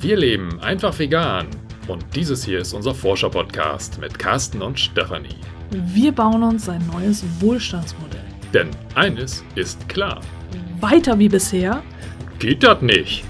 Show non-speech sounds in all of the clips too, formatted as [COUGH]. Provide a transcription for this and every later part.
Wir leben einfach vegan. Und dieses hier ist unser Forscher-Podcast mit Carsten und Stefanie. Wir bauen uns ein neues Wohlstandsmodell. Denn eines ist klar. Weiter wie bisher Geht das nicht?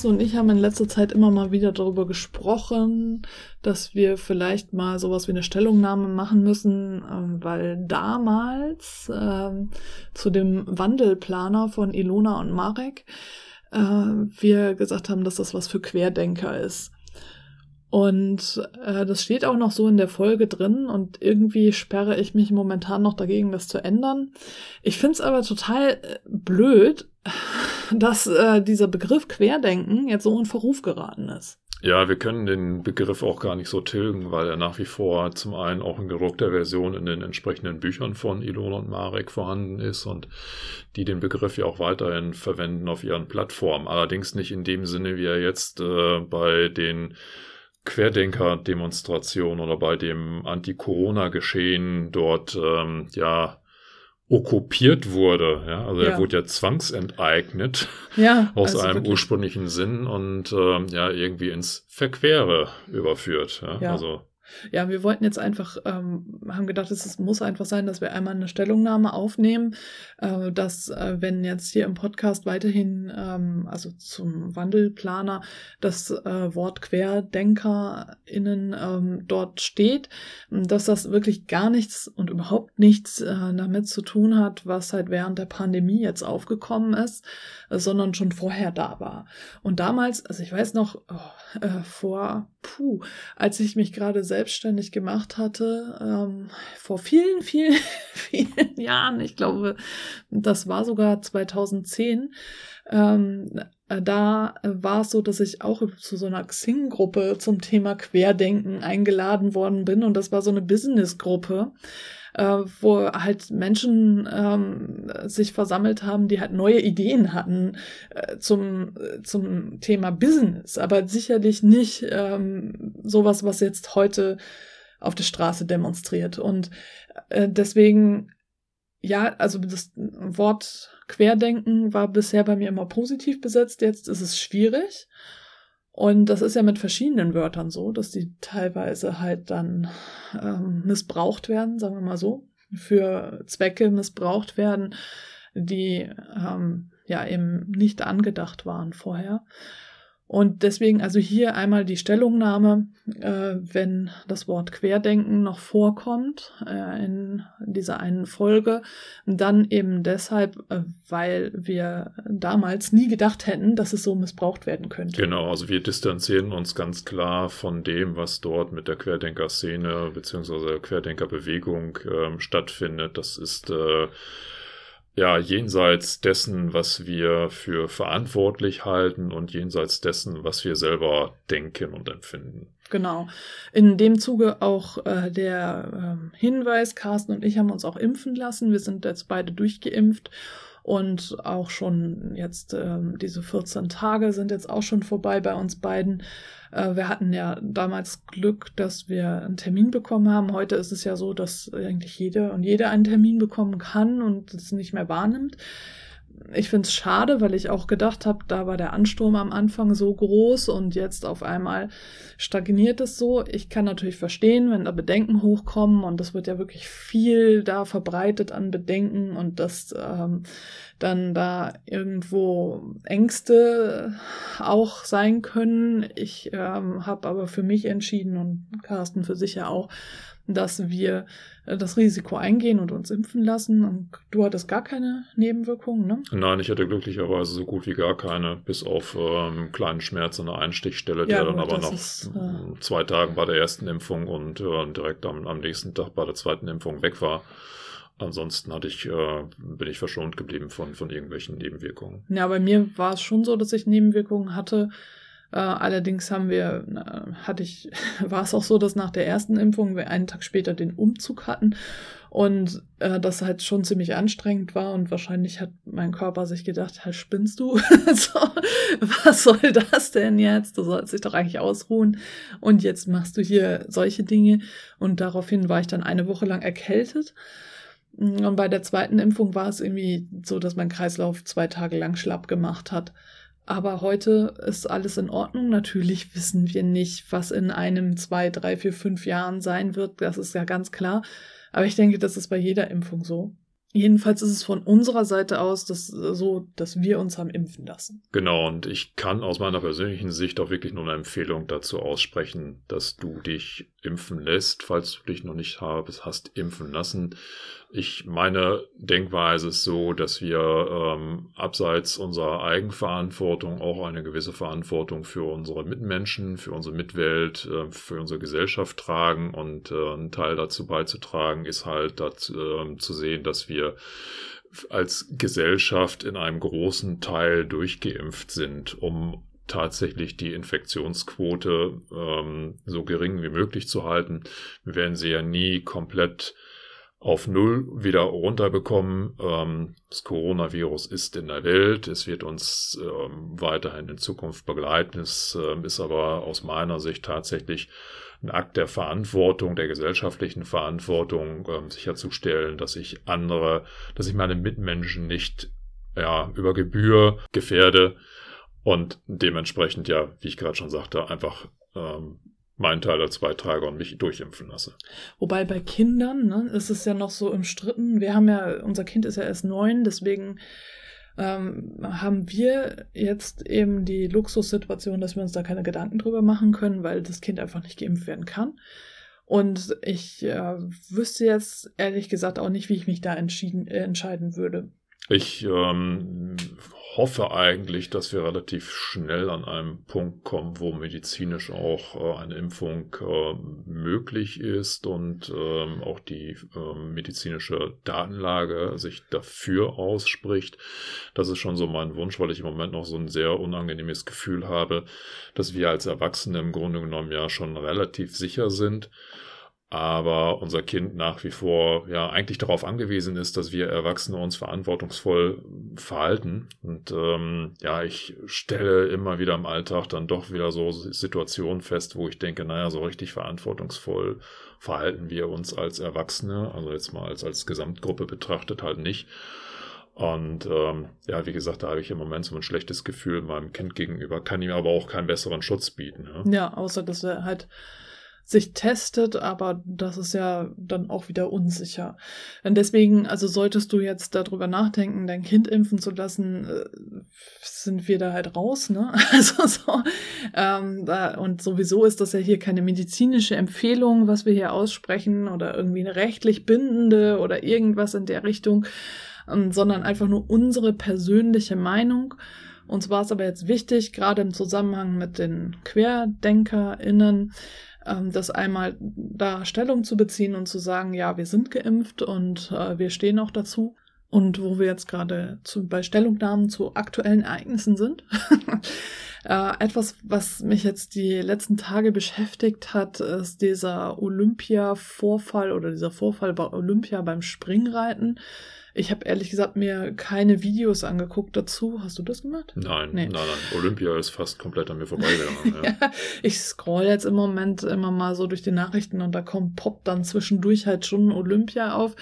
Carsten und ich haben in letzter Zeit immer mal wieder darüber gesprochen, dass wir vielleicht mal sowas wie eine Stellungnahme machen müssen, ähm, weil damals ähm, zu dem Wandelplaner von Ilona und Marek äh, wir gesagt haben, dass das was für Querdenker ist. Und äh, das steht auch noch so in der Folge drin und irgendwie sperre ich mich momentan noch dagegen, das zu ändern. Ich finde es aber total äh, blöd, dass äh, dieser Begriff Querdenken jetzt so in Verruf geraten ist. Ja, wir können den Begriff auch gar nicht so tilgen, weil er nach wie vor zum einen auch in gedruckter Version in den entsprechenden Büchern von Ilona und Marek vorhanden ist und die den Begriff ja auch weiterhin verwenden auf ihren Plattformen. Allerdings nicht in dem Sinne, wie er jetzt äh, bei den Querdenker-Demonstrationen oder bei dem Anti-Corona-Geschehen dort ähm, ja okkupiert wurde. Ja? Also ja. er wurde ja zwangsenteignet ja, [LAUGHS] aus also einem wirklich. ursprünglichen Sinn und ähm, ja irgendwie ins Verquere überführt. Ja? Ja. Also Ja, wir wollten jetzt einfach, ähm, haben gedacht, es muss einfach sein, dass wir einmal eine Stellungnahme aufnehmen, äh, dass äh, wenn jetzt hier im Podcast weiterhin, ähm, also zum Wandelplaner, das äh, Wort QuerdenkerInnen ähm, dort steht, dass das wirklich gar nichts und überhaupt nichts äh, damit zu tun hat, was halt während der Pandemie jetzt aufgekommen ist, äh, sondern schon vorher da war. Und damals, also ich weiß noch, oh, äh, vor, puh, als ich mich gerade selbstständig gemacht hatte, ähm, vor vielen, vielen, [LAUGHS] vielen Jahren, ich glaube, das war sogar 2010, ähm, äh, da war es so, dass ich auch zu so einer Xing-Gruppe zum Thema Querdenken eingeladen worden bin und das war so eine Business-Gruppe äh, wo halt Menschen ähm, sich versammelt haben, die halt neue Ideen hatten äh, zum, äh, zum Thema Business, aber sicherlich nicht ähm, sowas, was jetzt heute auf der Straße demonstriert. Und äh, deswegen, ja, also das Wort Querdenken war bisher bei mir immer positiv besetzt, jetzt ist es schwierig. Und das ist ja mit verschiedenen Wörtern so, dass die teilweise halt dann ähm, missbraucht werden, sagen wir mal so, für Zwecke missbraucht werden, die ähm, ja eben nicht angedacht waren vorher. Und deswegen also hier einmal die Stellungnahme, äh, wenn das Wort Querdenken noch vorkommt äh, in dieser einen Folge, dann eben deshalb, äh, weil wir damals nie gedacht hätten, dass es so missbraucht werden könnte. Genau, also wir distanzieren uns ganz klar von dem, was dort mit der Querdenker-Szene bzw. Querdenker-Bewegung ähm, stattfindet. Das ist äh, ja jenseits dessen, was wir für verantwortlich halten und jenseits dessen, was wir selber denken und empfinden. Genau. In dem Zuge auch äh, der ähm, Hinweis, Carsten und ich haben uns auch impfen lassen. Wir sind jetzt beide durchgeimpft und auch schon jetzt ähm, diese 14 Tage sind jetzt auch schon vorbei bei uns beiden. Äh, wir hatten ja damals Glück, dass wir einen Termin bekommen haben. Heute ist es ja so, dass eigentlich jede und jeder einen Termin bekommen kann und es nicht mehr wahrnimmt. Ich finde es schade, weil ich auch gedacht habe, da war der Ansturm am Anfang so groß und jetzt auf einmal stagniert es so. Ich kann natürlich verstehen, wenn da Bedenken hochkommen und das wird ja wirklich viel da verbreitet an Bedenken und dass ähm, dann da irgendwo Ängste auch sein können. Ich ähm, habe aber für mich entschieden und Carsten für sich ja auch, dass wir äh, das Risiko eingehen und uns impfen lassen. Und du hattest gar keine Nebenwirkungen, ne? Nein, ich hatte glücklicherweise so gut wie gar keine, bis auf ähm, kleinen Schmerz an der Einstichstelle, Ja, der dann gut, aber das nach ist, äh, zwei Tagen bei der ersten Impfung und äh, direkt am, am nächsten Tag bei der zweiten Impfung weg war. Ansonsten hatte ich, äh, bin ich verschont geblieben von, von irgendwelchen Nebenwirkungen. Ja, bei mir war es schon so, dass ich Nebenwirkungen hatte. Äh, allerdings haben wir, hatte ich, [LAUGHS] war es auch so, dass nach der ersten Impfung wir einen Tag später den Umzug hatten und äh, das halt schon ziemlich anstrengend war und wahrscheinlich hat mein Körper sich gedacht, halt spinnst du? [LAUGHS] so, was soll das denn jetzt? Du sollst dich doch eigentlich ausruhen und jetzt machst du hier solche Dinge und daraufhin war ich dann eine Woche lang erkältet. Und bei der zweiten Impfung war es irgendwie so, dass mein Kreislauf zwei Tage lang schlapp gemacht hat. Aber heute ist alles in Ordnung. Natürlich wissen wir nicht, was in einem, zwei, drei, vier, fünf Jahren sein wird. Das ist ja ganz klar. Aber ich denke, das ist bei jeder Impfung so. Jedenfalls ist es von unserer Seite aus das, so, dass wir uns haben impfen lassen. Genau, und ich kann aus meiner persönlichen Sicht auch wirklich nur eine Empfehlung dazu aussprechen, dass du dich impfen lässt, falls du dich noch nicht hast impfen lassen. Ich meine Denkweise ist so, dass wir ähm, abseits unserer Eigenverantwortung auch eine gewisse Verantwortung für unsere Mitmenschen, für unsere Mitwelt, äh, für unsere Gesellschaft tragen und äh, ein Teil dazu beizutragen ist halt dazu, äh, zu sehen, dass wir als Gesellschaft in einem großen Teil durchgeimpft sind, um tatsächlich die Infektionsquote ähm, so gering wie möglich zu halten. Wir werden sie ja nie komplett auf Null wieder runterbekommen. Ähm, das Coronavirus ist in der Welt. Es wird uns ähm, weiterhin in Zukunft begleiten. Es ähm, ist aber aus meiner Sicht tatsächlich ein Akt der Verantwortung, der gesellschaftlichen Verantwortung, ähm, sicherzustellen, dass ich andere, dass ich meine Mitmenschen nicht ja, über Gebühr gefährde und dementsprechend ja, wie ich gerade schon sagte, einfach ähm, meinen Teil als beitrage und mich durchimpfen lasse. Wobei bei Kindern ne, ist es ja noch so umstritten. Wir haben ja, unser Kind ist ja erst neun, deswegen ähm, haben wir jetzt eben die Luxussituation, dass wir uns da keine Gedanken drüber machen können, weil das Kind einfach nicht geimpft werden kann. Und ich äh, wüsste jetzt ehrlich gesagt auch nicht, wie ich mich da entschieden, äh, entscheiden würde. Ich ähm, hoffe eigentlich, dass wir relativ schnell an einem Punkt kommen, wo medizinisch auch äh, eine Impfung äh, möglich ist und ähm, auch die äh, medizinische Datenlage sich dafür ausspricht. Das ist schon so mein Wunsch, weil ich im Moment noch so ein sehr unangenehmes Gefühl habe, dass wir als Erwachsene im Grunde genommen ja schon relativ sicher sind aber unser Kind nach wie vor ja eigentlich darauf angewiesen ist, dass wir Erwachsene uns verantwortungsvoll verhalten. Und ähm, ja, ich stelle immer wieder im Alltag dann doch wieder so Situationen fest, wo ich denke, naja, so richtig verantwortungsvoll verhalten wir uns als Erwachsene, also jetzt mal als, als Gesamtgruppe betrachtet halt nicht. Und ähm, ja, wie gesagt, da habe ich im Moment so ein schlechtes Gefühl meinem Kind gegenüber, kann ihm aber auch keinen besseren Schutz bieten. Ja, ja außer dass er halt sich testet, aber das ist ja dann auch wieder unsicher. Und deswegen, also solltest du jetzt darüber nachdenken, dein Kind impfen zu lassen, äh, sind wir da halt raus, ne? [LAUGHS] Also so. Ähm, und sowieso ist das ja hier keine medizinische Empfehlung, was wir hier aussprechen, oder irgendwie eine rechtlich bindende oder irgendwas in der Richtung, ähm, sondern einfach nur unsere persönliche Meinung. Uns war es aber jetzt wichtig, gerade im Zusammenhang mit den QuerdenkerInnen, ähm, das einmal da Stellung zu beziehen und zu sagen, ja, wir sind geimpft und äh, wir stehen auch dazu. Und wo wir jetzt gerade bei Stellungnahmen zu aktuellen Ereignissen sind. [LAUGHS] äh, etwas, was mich jetzt die letzten Tage beschäftigt hat, ist dieser Olympia-Vorfall oder dieser Vorfall bei Olympia beim Springreiten. Ich habe ehrlich gesagt mir keine Videos angeguckt dazu. Hast du das gemacht? Nein, nee. nein, nein. Olympia ist fast komplett an mir vorbeigegangen. [LAUGHS] ja. ja, ich scroll jetzt im Moment immer mal so durch die Nachrichten und da kommt poppt dann zwischendurch halt schon Olympia auf.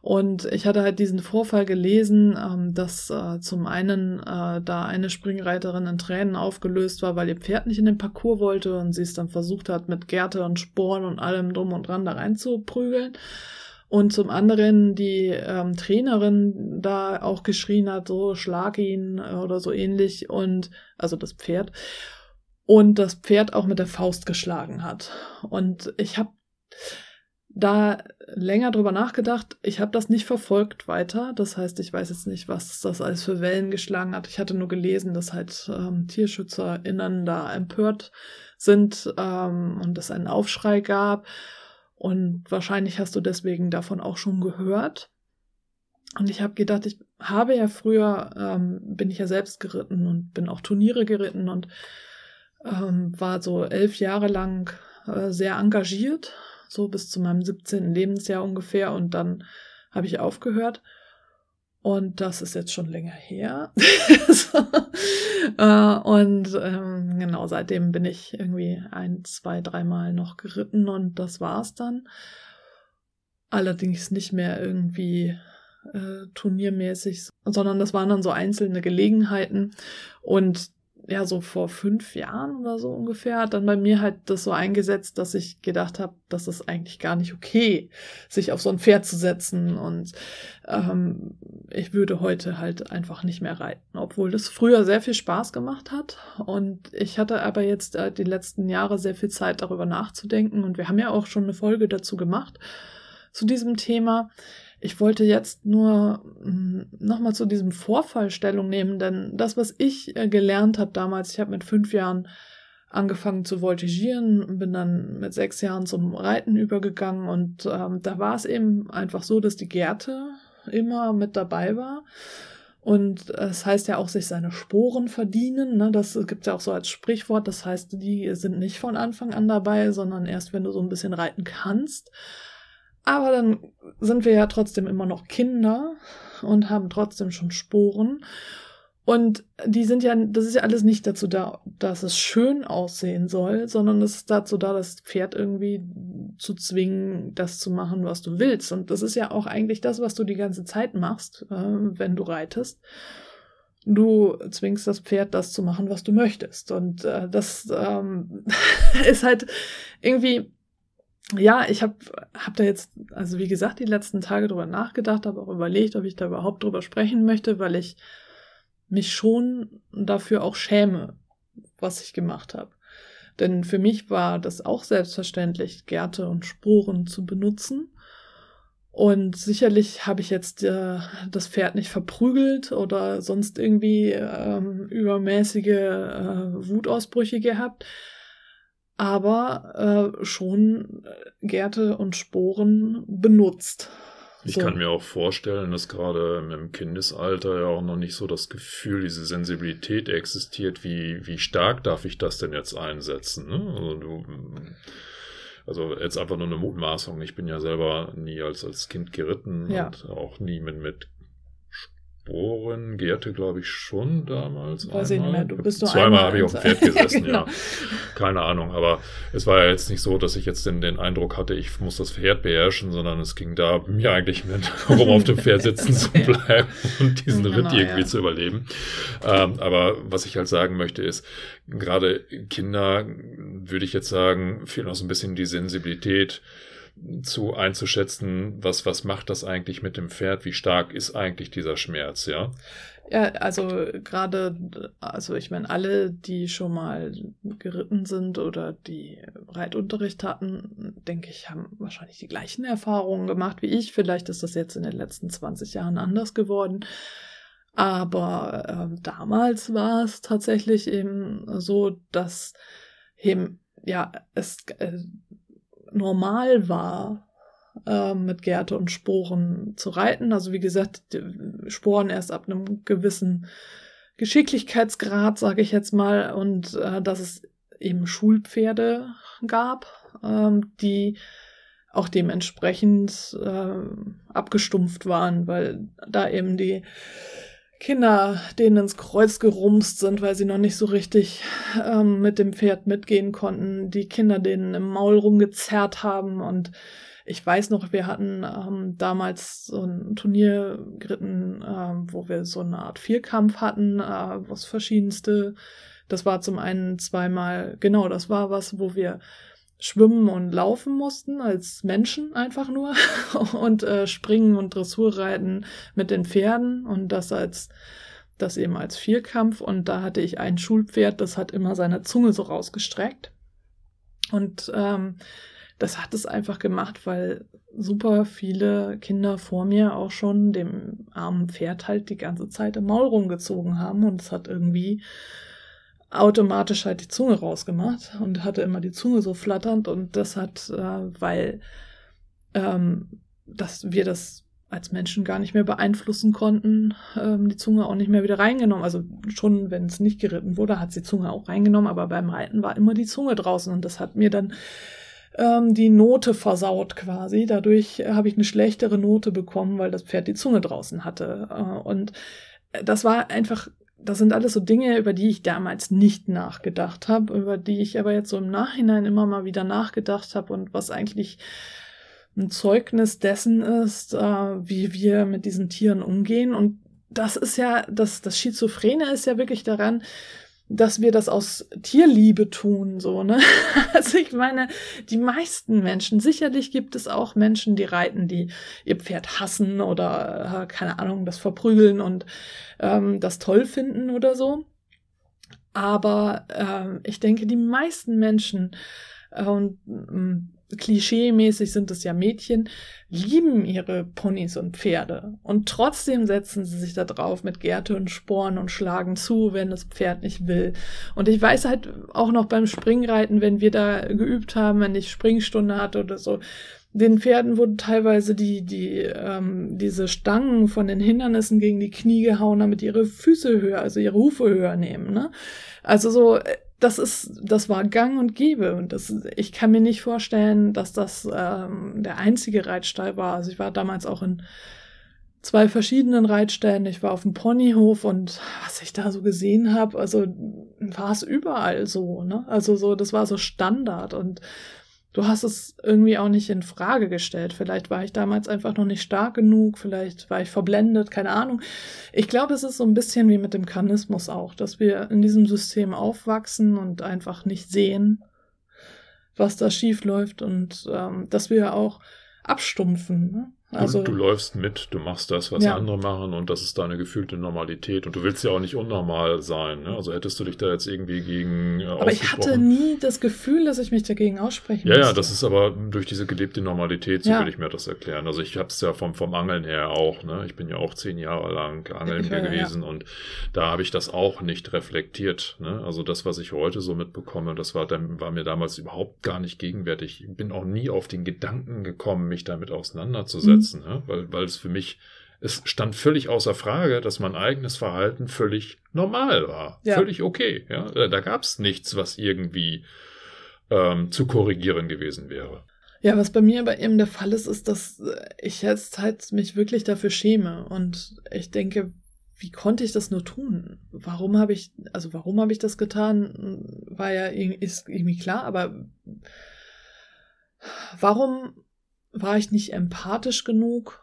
Und ich hatte halt diesen Vorfall gelesen, ähm, dass äh, zum einen äh, da eine Springreiterin in Tränen aufgelöst war, weil ihr Pferd nicht in den Parcours wollte und sie es dann versucht hat, mit Gerte und Sporen und allem drum und dran da reinzuprügeln und zum anderen die ähm, Trainerin da auch geschrien hat, so schlag ihn äh, oder so ähnlich und also das Pferd und das Pferd auch mit der Faust geschlagen hat. Und ich habe da länger drüber nachgedacht. Ich habe das nicht verfolgt weiter. Das heißt, ich weiß jetzt nicht, was das alles für Wellen geschlagen hat. Ich hatte nur gelesen, dass halt ähm, TierschützerInnen da empört sind ähm, und es einen Aufschrei gab. Und wahrscheinlich hast du deswegen davon auch schon gehört. Und ich habe gedacht, ich habe ja früher, ähm, bin ich ja selbst geritten und bin auch Turniere geritten und ähm, war so elf Jahre lang äh, sehr engagiert, so bis zu meinem 17. Lebensjahr ungefähr und dann habe ich aufgehört. Und das ist jetzt schon länger her. [LAUGHS] äh, und ähm, genau, seitdem bin ich irgendwie ein, zwei, dreimal noch geritten und das war's dann. Allerdings nicht mehr irgendwie äh, turniermäßig, sondern das waren dann so einzelne Gelegenheiten. Und ja, so vor fünf Jahren oder so ungefähr, hat dann bei mir halt das so eingesetzt, dass ich gedacht habe, das ist eigentlich gar nicht okay, sich auf so ein Pferd zu setzen. Und ähm, ich würde heute halt einfach nicht mehr reiten, obwohl das früher sehr viel Spaß gemacht hat. Und ich hatte aber jetzt äh, die letzten Jahre sehr viel Zeit darüber nachzudenken. Und wir haben ja auch schon eine Folge dazu gemacht, zu diesem Thema. Ich wollte jetzt nur hm, nochmal zu diesem Vorfall Stellung nehmen, denn das, was ich äh, gelernt habe damals, ich habe mit fünf Jahren angefangen zu voltigieren, bin dann mit sechs Jahren zum Reiten übergegangen und ähm, da war es eben einfach so, dass die Gerte immer mit dabei war. Und es heißt ja auch, sich seine Sporen verdienen. Ne? Das gibt es ja auch so als Sprichwort. Das heißt, die sind nicht von Anfang an dabei, sondern erst, wenn du so ein bisschen reiten kannst. Aber dann sind wir ja trotzdem immer noch Kinder und haben trotzdem schon Sporen. Und die sind ja, das ist ja alles nicht dazu da, dass es schön aussehen soll, sondern es ist dazu da, das Pferd irgendwie zu zwingen, das zu machen, was du willst. Und das ist ja auch eigentlich das, was du die ganze Zeit machst, äh, wenn du reitest. Du zwingst das Pferd, das zu machen, was du möchtest. Und äh, das ähm, [LAUGHS] ist halt irgendwie ja, ich habe hab da jetzt, also wie gesagt, die letzten Tage drüber nachgedacht, habe auch überlegt, ob ich da überhaupt drüber sprechen möchte, weil ich mich schon dafür auch schäme, was ich gemacht habe. Denn für mich war das auch selbstverständlich, Gärte und Sporen zu benutzen. Und sicherlich habe ich jetzt äh, das Pferd nicht verprügelt oder sonst irgendwie ähm, übermäßige äh, Wutausbrüche gehabt aber äh, schon äh, Gärte und Sporen benutzt. Ich so. kann mir auch vorstellen, dass gerade im Kindesalter ja auch noch nicht so das Gefühl, diese Sensibilität existiert, wie, wie stark darf ich das denn jetzt einsetzen? Ne? Also, du, also jetzt einfach nur eine Mutmaßung. Ich bin ja selber nie als, als Kind geritten ja. und auch nie mit, mit Sporen, Gerte, glaube ich, schon damals. Weiß ich nicht mehr. Du bist nur Zweimal habe ich auf dem Pferd gesessen, [LAUGHS] genau. ja. Keine Ahnung. Aber es war ja jetzt nicht so, dass ich jetzt den, den Eindruck hatte, ich muss das Pferd beherrschen, sondern es ging da mir eigentlich mit, [LAUGHS] darum auf dem Pferd sitzen zu [LAUGHS] bleiben und diesen genau, Ritt irgendwie ja. zu überleben. Ähm, aber was ich halt sagen möchte ist, gerade Kinder, würde ich jetzt sagen, fehlt noch so ein bisschen die Sensibilität zu einzuschätzen, was, was macht das eigentlich mit dem Pferd, wie stark ist eigentlich dieser Schmerz, ja? Ja, also gerade, also ich meine, alle, die schon mal geritten sind oder die Reitunterricht hatten, denke ich, haben wahrscheinlich die gleichen Erfahrungen gemacht wie ich. Vielleicht ist das jetzt in den letzten 20 Jahren anders geworden. Aber äh, damals war es tatsächlich eben so, dass eben, ja, es äh, normal war, äh, mit Gärte und Sporen zu reiten. Also wie gesagt, Sporen erst ab einem gewissen Geschicklichkeitsgrad, sage ich jetzt mal, und äh, dass es eben Schulpferde gab, ähm, die auch dementsprechend äh, abgestumpft waren, weil da eben die Kinder denen ins Kreuz gerumst sind, weil sie noch nicht so richtig ähm, mit dem Pferd mitgehen konnten, die Kinder denen im Maul rumgezerrt haben und ich weiß noch, wir hatten ähm, damals so ein Turnier geritten, äh, wo wir so eine Art Vierkampf hatten, äh, was verschiedenste. Das war zum einen zweimal, genau, das war was, wo wir schwimmen und laufen mussten als Menschen einfach nur [LAUGHS] und äh, springen und Dressurreiten mit den Pferden und das als das eben als Vierkampf. Und da hatte ich ein Schulpferd, das hat immer seine Zunge so rausgestreckt. Und ähm, das hat es einfach gemacht, weil super viele Kinder vor mir auch schon dem armen Pferd halt die ganze Zeit im Maul rumgezogen haben. Und es hat irgendwie automatisch halt die Zunge rausgemacht und hatte immer die Zunge so flatternd und das hat, äh, weil ähm, dass wir das als Menschen gar nicht mehr beeinflussen konnten, ähm, die Zunge auch nicht mehr wieder reingenommen. Also schon, wenn es nicht geritten wurde, hat sie Zunge auch reingenommen, aber beim Reiten war immer die Zunge draußen und das hat mir dann ähm, die Note versaut quasi. Dadurch habe ich eine schlechtere Note bekommen, weil das Pferd die Zunge draußen hatte. Äh, und das war einfach, das sind alles so Dinge, über die ich damals nicht nachgedacht habe, über die ich aber jetzt so im Nachhinein immer mal wieder nachgedacht habe und was eigentlich ein Zeugnis dessen ist, äh, wie wir mit diesen Tieren umgehen. Und das ist ja, das, das Schizophrene ist ja wirklich daran, dass wir das aus Tierliebe tun, so, ne? [LAUGHS] Also ich meine, die meisten Menschen, sicherlich gibt es auch Menschen, die reiten, die ihr Pferd hassen oder, äh, keine Ahnung, das verprügeln und ähm, das toll finden oder so. Aber ähm, ich denke, die meisten Menschen, äh, und mm, klischeemäßig sind es ja Mädchen, lieben ihre Ponys und Pferde. Und trotzdem setzen sie sich da drauf mit Gerte und Sporen und schlagen zu, wenn das Pferd nicht will. Und ich weiß halt auch noch beim Springreiten, wenn wir da geübt haben, wenn ich Springstunde hatte oder so, den Pferden wurden teilweise die, die, ähm, diese Stangen von den Hindernissen gegen die Knie gehauen, damit ihre Füße höher, also ihre Hufe höher nehmen. Ne? Also so, äh, das ist, das war Gang und Gäbe und das, ich kann mir nicht vorstellen, dass das ähm, der einzige Reitstall war. Also ich war damals auch in zwei verschiedenen Reitstellen. Ich war auf dem Ponyhof und was ich da so gesehen habe, also war es überall so, ne? Also so, das war so Standard und du hast es irgendwie auch nicht in Frage gestellt. Vielleicht war ich damals einfach noch nicht stark genug, vielleicht war ich verblendet, keine Ahnung. Ich glaube, es ist so ein bisschen wie mit dem Karnismus auch, dass wir in diesem System aufwachsen und einfach nicht sehen, was da schief läuft und ähm, dass wir auch abstumpfen. Ne? Also, du, du, läufst mit, du machst das, was ja. andere machen und das ist deine gefühlte Normalität und du willst ja auch nicht unnormal sein. Ne? Also hättest du dich da jetzt irgendwie gegen. Äh, aber ich hatte nie das Gefühl, dass ich mich dagegen aussprechen Ja, müsste. ja, das ist aber durch diese gelebte Normalität, so ja. will ich mir das erklären. Also ich habe es ja vom, vom Angeln her auch. Ne? Ich bin ja auch zehn Jahre lang Angeln hier gewesen ja. und da habe ich das auch nicht reflektiert. Ne? Also das, was ich heute so mitbekomme, das war, dann, war mir damals überhaupt gar nicht gegenwärtig. Ich bin auch nie auf den Gedanken gekommen, mich damit auseinanderzusetzen. Mhm. ne? weil, weil es für mich, es stand völlig außer Frage, dass mein eigenes Verhalten völlig normal war. Ja. Völlig okay. Ja? Da gab es nichts, was irgendwie ähm, zu korrigieren gewesen wäre. Ja, was bei mir aber eben der Fall ist, ist, dass ich jetzt halt mich wirklich dafür schäme. Und ich denke, wie konnte ich das nur tun? Warum habe ich, also warum habe ich das getan? War ja ist irgendwie klar, aber warum war ich nicht empathisch genug,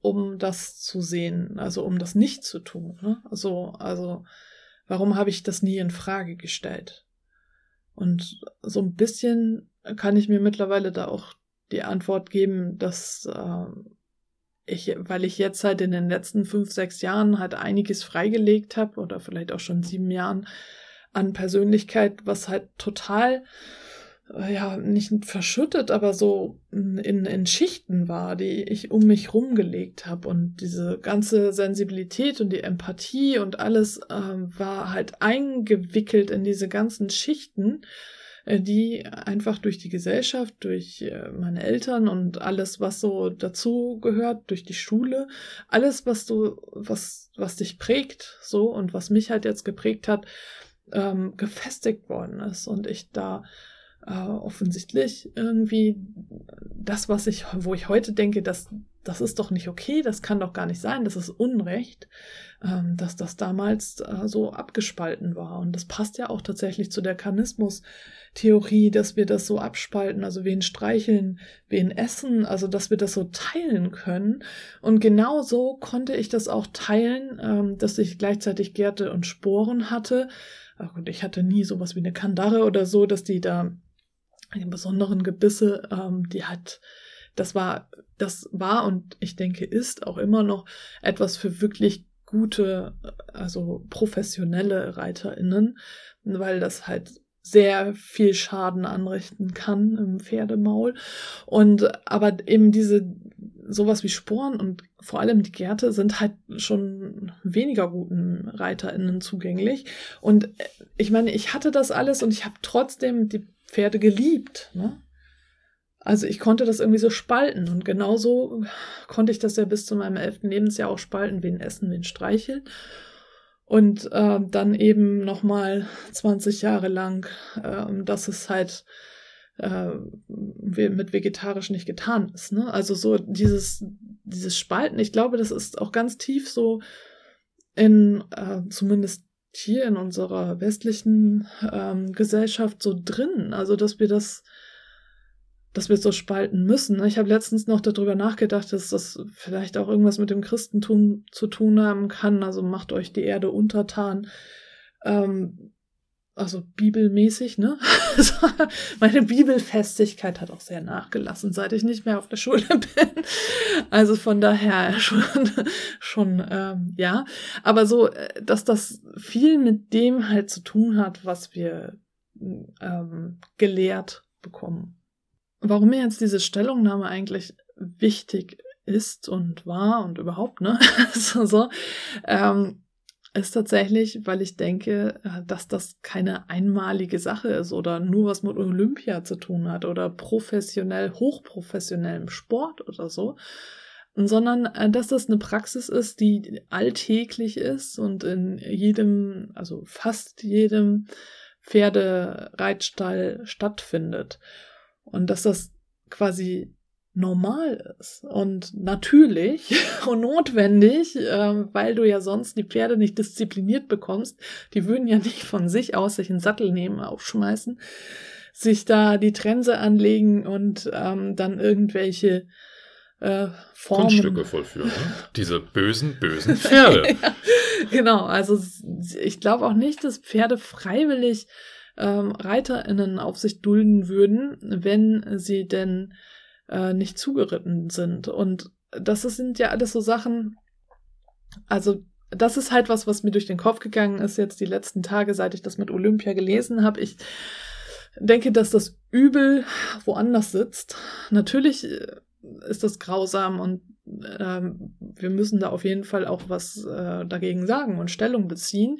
um das zu sehen, also um das nicht zu tun. Ne? Also, also, warum habe ich das nie in Frage gestellt? Und so ein bisschen kann ich mir mittlerweile da auch die Antwort geben, dass äh, ich, weil ich jetzt halt in den letzten fünf, sechs Jahren halt einiges freigelegt habe oder vielleicht auch schon sieben Jahren an Persönlichkeit, was halt total ja, nicht verschüttet, aber so in, in Schichten war, die ich um mich rumgelegt habe. Und diese ganze Sensibilität und die Empathie und alles äh, war halt eingewickelt in diese ganzen Schichten, äh, die einfach durch die Gesellschaft, durch äh, meine Eltern und alles, was so dazu gehört, durch die Schule, alles, was du, was, was dich prägt, so und was mich halt jetzt geprägt hat, ähm, gefestigt worden ist. Und ich da äh, offensichtlich irgendwie das, was ich, wo ich heute denke, dass das ist doch nicht okay, das kann doch gar nicht sein, das ist Unrecht, ähm, dass das damals äh, so abgespalten war. Und das passt ja auch tatsächlich zu der Karnismus-Theorie, dass wir das so abspalten, also wen streicheln, wen essen, also dass wir das so teilen können. Und genau so konnte ich das auch teilen, ähm, dass ich gleichzeitig Gärte und Sporen hatte. Ach, und ich hatte nie sowas wie eine Kandare oder so, dass die da die besonderen Gebisse, ähm, die hat, das war, das war und ich denke ist auch immer noch etwas für wirklich gute, also professionelle ReiterInnen, weil das halt sehr viel Schaden anrichten kann im Pferdemaul. Und aber eben diese sowas wie Sporen und vor allem die Gärte sind halt schon weniger guten ReiterInnen zugänglich. Und ich meine, ich hatte das alles und ich habe trotzdem die Pferde geliebt. Ne? also ich konnte das irgendwie so spalten und genauso konnte ich das ja bis zu meinem elften Lebensjahr auch spalten, wen essen, wen streicheln. Und äh, dann eben nochmal 20 Jahre lang, äh, dass es halt äh, mit vegetarisch nicht getan ist. Ne? Also so dieses, dieses Spalten, ich glaube, das ist auch ganz tief so in, äh, zumindest hier in unserer westlichen ähm, Gesellschaft so drin. Also, dass wir das, dass wir so spalten müssen. Ich habe letztens noch darüber nachgedacht, dass das vielleicht auch irgendwas mit dem Christentum zu tun haben kann. Also macht euch die Erde untertan. Ähm, also bibelmäßig, ne? [LAUGHS] Meine Bibelfestigkeit hat auch sehr nachgelassen, seit ich nicht mehr auf der Schule [LAUGHS] bin. Also von daher [LAUGHS] schon, schon ähm, ja. Aber so, äh, dass das viel mit dem halt zu tun hat, was wir ähm, gelehrt bekommen. Warum mir jetzt diese Stellungnahme eigentlich wichtig ist und war und überhaupt, ne? so, so ähm, ist tatsächlich, weil ich denke, äh, dass das keine einmalige Sache ist oder nur was mit Olympia zu tun hat oder professionell, hochprofessionellem Sport oder so, sondern äh, dass das eine Praxis ist, die alltäglich ist und in jedem, also fast jedem Pferdereitstall stattfindet. Und dass das quasi normal ist und natürlich [LAUGHS] und notwendig, äh, weil du ja sonst die Pferde nicht diszipliniert bekommst. Die würden ja nicht von sich aus sich einen Sattel nehmen, aufschmeißen, sich da die Trense anlegen und ähm, dann irgendwelche äh, Formen. Kunststücke vollführen. Ne? [LAUGHS] Diese bösen, bösen Pferde. [LAUGHS] ja, genau, also ich glaube auch nicht, dass Pferde freiwillig ähm, ReiterInnen auf sich dulden würden, wenn sie denn äh, nicht zugeritten sind. Und das sind ja alles so Sachen, also das ist halt was, was mir durch den Kopf gegangen ist jetzt die letzten Tage, seit ich das mit Olympia gelesen habe. Ich denke, dass das Übel woanders sitzt. Natürlich äh, ist das grausam und ähm, wir müssen da auf jeden Fall auch was äh, dagegen sagen und Stellung beziehen.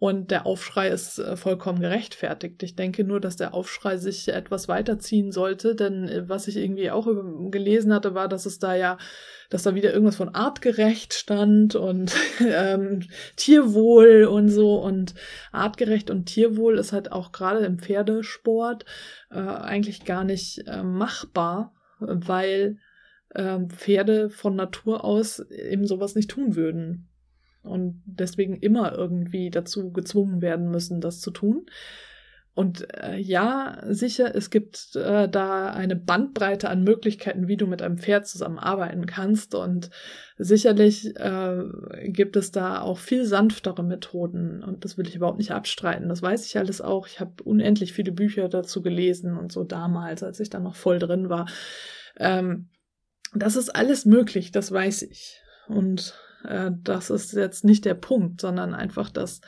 Und der Aufschrei ist äh, vollkommen gerechtfertigt. Ich denke nur, dass der Aufschrei sich etwas weiterziehen sollte, denn äh, was ich irgendwie auch gelesen hatte, war, dass es da ja, dass da wieder irgendwas von artgerecht stand und [LAUGHS] ähm, Tierwohl und so. Und artgerecht und Tierwohl ist halt auch gerade im Pferdesport äh, eigentlich gar nicht äh, machbar, weil äh, Pferde von Natur aus eben sowas nicht tun würden und deswegen immer irgendwie dazu gezwungen werden müssen, das zu tun. Und äh, ja, sicher, es gibt äh, da eine Bandbreite an Möglichkeiten, wie du mit einem Pferd zusammenarbeiten kannst. Und sicherlich äh, gibt es da auch viel sanftere Methoden. Und das will ich überhaupt nicht abstreiten. Das weiß ich alles auch. Ich habe unendlich viele Bücher dazu gelesen und so damals, als ich da noch voll drin war. Ähm, das ist alles möglich, das weiß ich. Und äh, das ist jetzt nicht der Punkt, sondern einfach, dass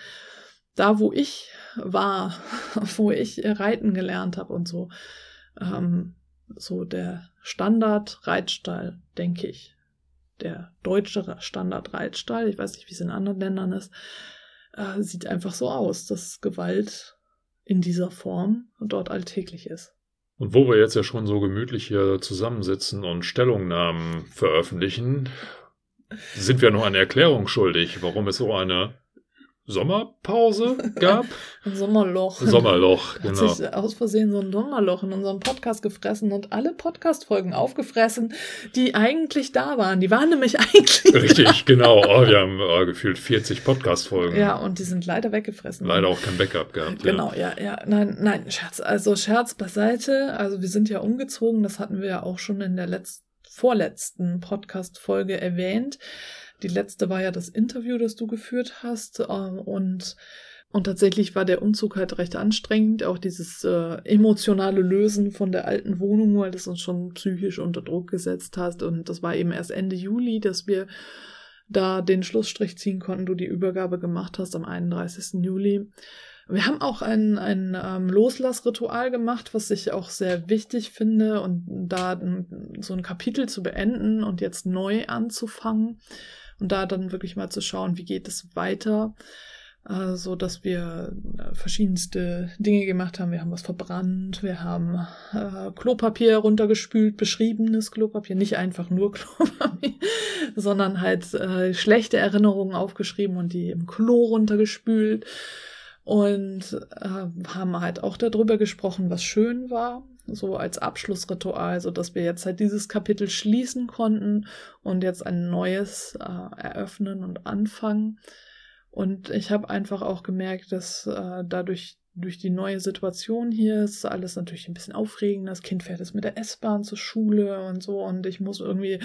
da, wo ich war, [LAUGHS] wo ich reiten gelernt habe und so, ähm, so der Standard-Reitstall, denke ich, der deutsche Standard-Reitstall, ich weiß nicht, wie es in anderen Ländern ist, äh, sieht einfach so aus, dass Gewalt in dieser Form dort alltäglich ist. Und wo wir jetzt ja schon so gemütlich hier zusammensitzen und Stellungnahmen veröffentlichen, sind wir noch eine Erklärung schuldig, warum es so eine Sommerpause gab? [LAUGHS] Ein Sommerloch. Sommerloch, genau. Hat sich aus Versehen so ein Sommerloch in unserem Podcast gefressen und alle Podcast-Folgen aufgefressen, die eigentlich da waren. Die waren nämlich [LAUGHS] eigentlich. Richtig, da. genau. Oh, wir haben oh, gefühlt 40 Podcast-Folgen. Ja, und die sind leider weggefressen. Leider auch kein Backup gehabt. Genau, ja, ja. ja. Nein, nein, Scherz. Also Scherz beiseite. Also wir sind ja umgezogen. Das hatten wir ja auch schon in der letzten vorletzten Podcast-Folge erwähnt. Die letzte war ja das Interview, das du geführt hast. Ähm, und, und tatsächlich war der Umzug halt recht anstrengend. Auch dieses äh, emotionale Lösen von der alten Wohnung, weil das uns schon psychisch unter Druck gesetzt hat. Und das war eben erst Ende Juli, dass wir da den Schlussstrich ziehen konnten, du die Übergabe gemacht hast am 31. Juli. Wir haben auch ein, ein ähm, Loslassritual gemacht, was ich auch sehr wichtig finde und da so ein Kapitel zu beenden und jetzt neu anzufangen und da dann wirklich mal zu schauen, wie geht es weiter. äh, so dass wir äh, verschiedenste Dinge gemacht haben. Wir haben was verbrannt, wir haben äh, Klopapier runtergespült, beschriebenes Klopapier, nicht einfach nur [LAUGHS] Klopapier, sondern halt äh, schlechte Erinnerungen aufgeschrieben und die im Klo runtergespült und äh, haben halt auch darüber gesprochen, was schön war, so als Abschlussritual, so dass wir jetzt halt dieses Kapitel schließen konnten und jetzt ein neues äh, eröffnen und anfangen. Und ich habe einfach auch gemerkt, dass äh, dadurch durch die neue Situation hier ist alles natürlich ein bisschen aufregend. Das Kind fährt jetzt mit der S-Bahn zur Schule und so und ich muss irgendwie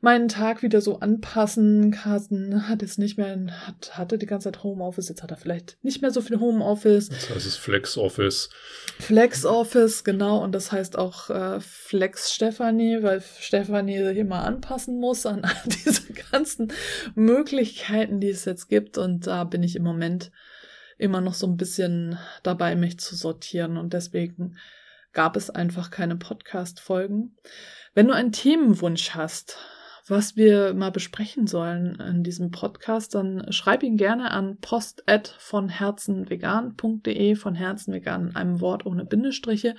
meinen Tag wieder so anpassen. Carsten hat jetzt nicht mehr, hat, hatte die ganze Zeit Homeoffice, jetzt hat er vielleicht nicht mehr so viel Homeoffice. Das heißt, es ist Flex Office. Flex Office, genau, und das heißt auch äh, Flex Stefanie, weil Stefanie sich immer anpassen muss an [LAUGHS] diese ganzen Möglichkeiten, die es jetzt gibt. Und da bin ich im Moment immer noch so ein bisschen dabei, mich zu sortieren. Und deswegen gab es einfach keine Podcast-Folgen. Wenn du einen Themenwunsch hast, was wir mal besprechen sollen in diesem Podcast, dann schreib ihn gerne an post von herzenvegan.de, von herzenvegan in einem Wort ohne Bindestriche.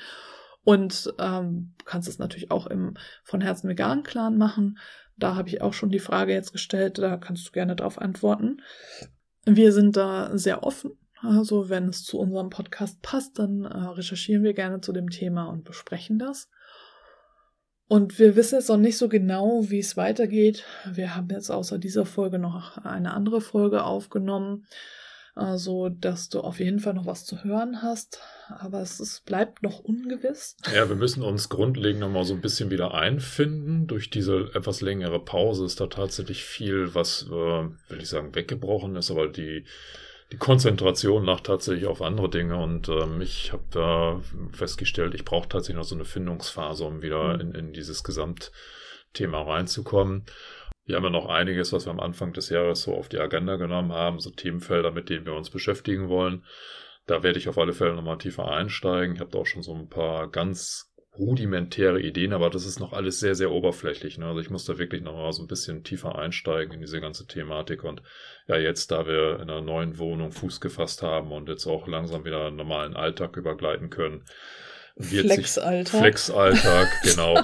Und ähm, kannst es natürlich auch im von Herzen vegan Clan machen. Da habe ich auch schon die Frage jetzt gestellt, da kannst du gerne darauf antworten. Wir sind da sehr offen. Also wenn es zu unserem Podcast passt, dann äh, recherchieren wir gerne zu dem Thema und besprechen das. Und wir wissen jetzt noch nicht so genau, wie es weitergeht. Wir haben jetzt außer dieser Folge noch eine andere Folge aufgenommen, so also, dass du auf jeden Fall noch was zu hören hast. Aber es ist, bleibt noch ungewiss. Ja, wir müssen uns grundlegend noch mal so ein bisschen wieder einfinden. Durch diese etwas längere Pause ist da tatsächlich viel, was, äh, will ich sagen, weggebrochen ist, aber die die Konzentration lag tatsächlich auf andere Dinge und ähm, ich habe da festgestellt, ich brauche tatsächlich noch so eine Findungsphase, um wieder mhm. in, in dieses Gesamtthema reinzukommen. Wir haben ja noch einiges, was wir am Anfang des Jahres so auf die Agenda genommen haben, so Themenfelder, mit denen wir uns beschäftigen wollen. Da werde ich auf alle Fälle nochmal tiefer einsteigen. Ich habe da auch schon so ein paar ganz rudimentäre Ideen, aber das ist noch alles sehr, sehr oberflächlich. Ne? Also ich muss da wirklich noch mal so ein bisschen tiefer einsteigen in diese ganze Thematik. Und ja, jetzt, da wir in einer neuen Wohnung Fuß gefasst haben und jetzt auch langsam wieder einen normalen Alltag übergleiten können, Flexalltag. Flexalltag, [LAUGHS] genau.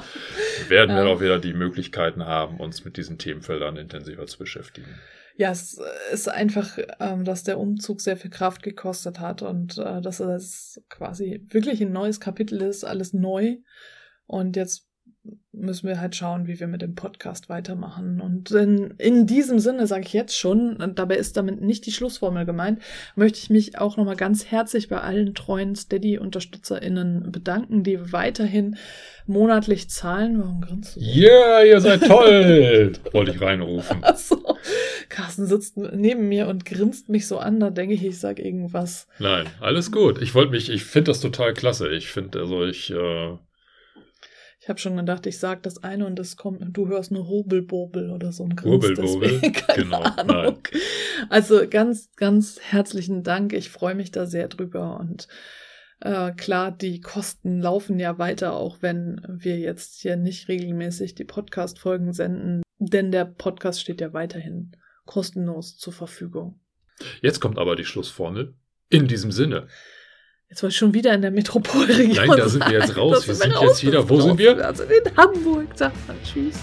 werden wir auch wieder die Möglichkeiten haben, uns mit diesen Themenfeldern intensiver zu beschäftigen. Ja, es ist einfach, ähm, dass der Umzug sehr viel Kraft gekostet hat und äh, dass es quasi wirklich ein neues Kapitel ist, alles neu. Und jetzt müssen wir halt schauen, wie wir mit dem Podcast weitermachen. Und in, in diesem Sinne sage ich jetzt schon, und dabei ist damit nicht die Schlussformel gemeint, möchte ich mich auch nochmal ganz herzlich bei allen treuen Steady-UnterstützerInnen bedanken, die weiterhin monatlich zahlen. Warum grinst du? Ja, yeah, ihr seid toll! Wollte ich reinrufen. [LAUGHS] Achso. Carsten sitzt neben mir und grinst mich so an, da denke ich, ich sag irgendwas. Nein, alles gut. Ich wollte mich, ich finde das total klasse. Ich finde, also ich, äh, ich habe schon gedacht, ich sage das eine und es kommt, du hörst nur Hobelbobel oder so ein Hobelbobel, [LAUGHS] genau. Ahnung. Nein. Also ganz, ganz herzlichen Dank. Ich freue mich da sehr drüber und äh, klar, die Kosten laufen ja weiter, auch wenn wir jetzt hier nicht regelmäßig die Podcast-Folgen senden, denn der Podcast steht ja weiterhin kostenlos zur Verfügung. Jetzt kommt aber die Schlussformel. In diesem Sinne. Jetzt war ich schon wieder in der Metropolregion. Nein, da sind wir jetzt raus. Wir sind jetzt wieder. Wo sind wir? Also in Hamburg. Sag mal Tschüss.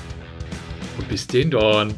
Und bis den dann.